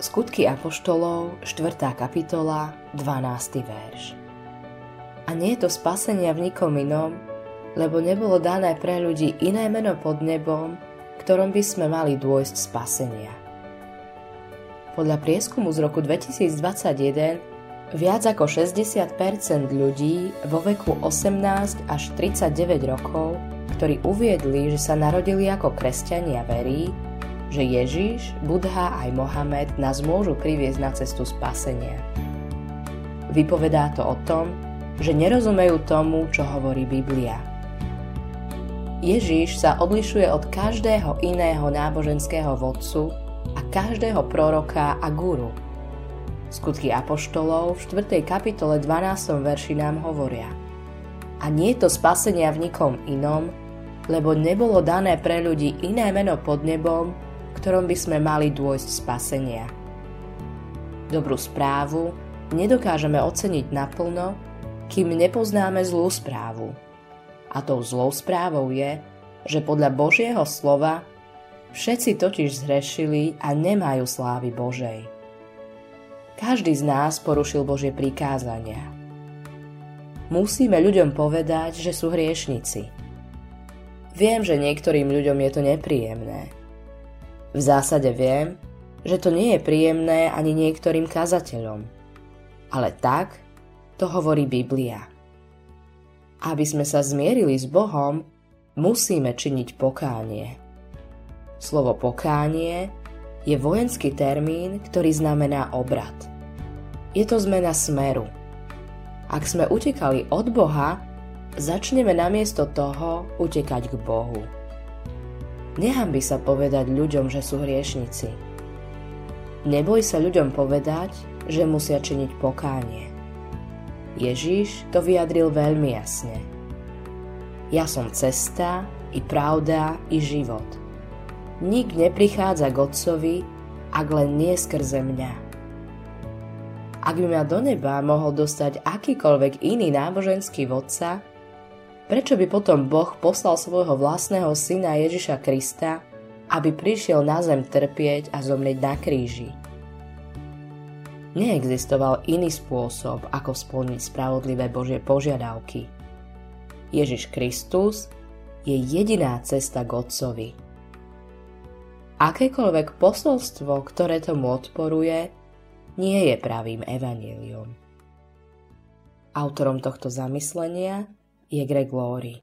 Skutky Apoštolov, 4. kapitola, 12. verš. A nie je to spasenia v nikom inom, lebo nebolo dané pre ľudí iné meno pod nebom, ktorom by sme mali dôjsť spasenia. Podľa prieskumu z roku 2021 viac ako 60% ľudí vo veku 18 až 39 rokov, ktorí uviedli, že sa narodili ako kresťania verí, že Ježiš, Budha aj Mohamed nás môžu priviesť na cestu spasenia. Vypovedá to o tom, že nerozumejú tomu, čo hovorí Biblia. Ježiš sa odlišuje od každého iného náboženského vodcu a každého proroka a guru. Skutky Apoštolov v 4. kapitole 12. verši nám hovoria A nie je to spasenia v nikom inom, lebo nebolo dané pre ľudí iné meno pod nebom, ktorom by sme mali dôjsť spasenia. Dobrú správu nedokážeme oceniť naplno, kým nepoznáme zlú správu. A tou zlou správou je, že podľa Božieho slova všetci totiž zhrešili a nemajú slávy Božej. Každý z nás porušil Božie prikázania. Musíme ľuďom povedať, že sú hriešnici. Viem, že niektorým ľuďom je to nepríjemné – v zásade viem, že to nie je príjemné ani niektorým kazateľom. Ale tak to hovorí Biblia. Aby sme sa zmierili s Bohom, musíme činiť pokánie. Slovo pokánie je vojenský termín, ktorý znamená obrad. Je to zmena smeru. Ak sme utekali od Boha, začneme namiesto toho utekať k Bohu. Nehambi sa povedať ľuďom, že sú hriešnici. Neboj sa ľuďom povedať, že musia činiť pokánie. Ježíš to vyjadril veľmi jasne. Ja som cesta, i pravda, i život. Nik neprichádza k Otcovi, ak len nie skrze mňa. Ak by ma do neba mohol dostať akýkoľvek iný náboženský vodca, Prečo by potom Boh poslal svojho vlastného syna Ježiša Krista, aby prišiel na zem trpieť a zomrieť na kríži? Neexistoval iný spôsob, ako splniť spravodlivé Božie požiadavky. Ježiš Kristus je jediná cesta k Otcovi. Akékoľvek posolstvo, ktoré tomu odporuje, nie je pravým evaníliom. Autorom tohto zamyslenia e a egregore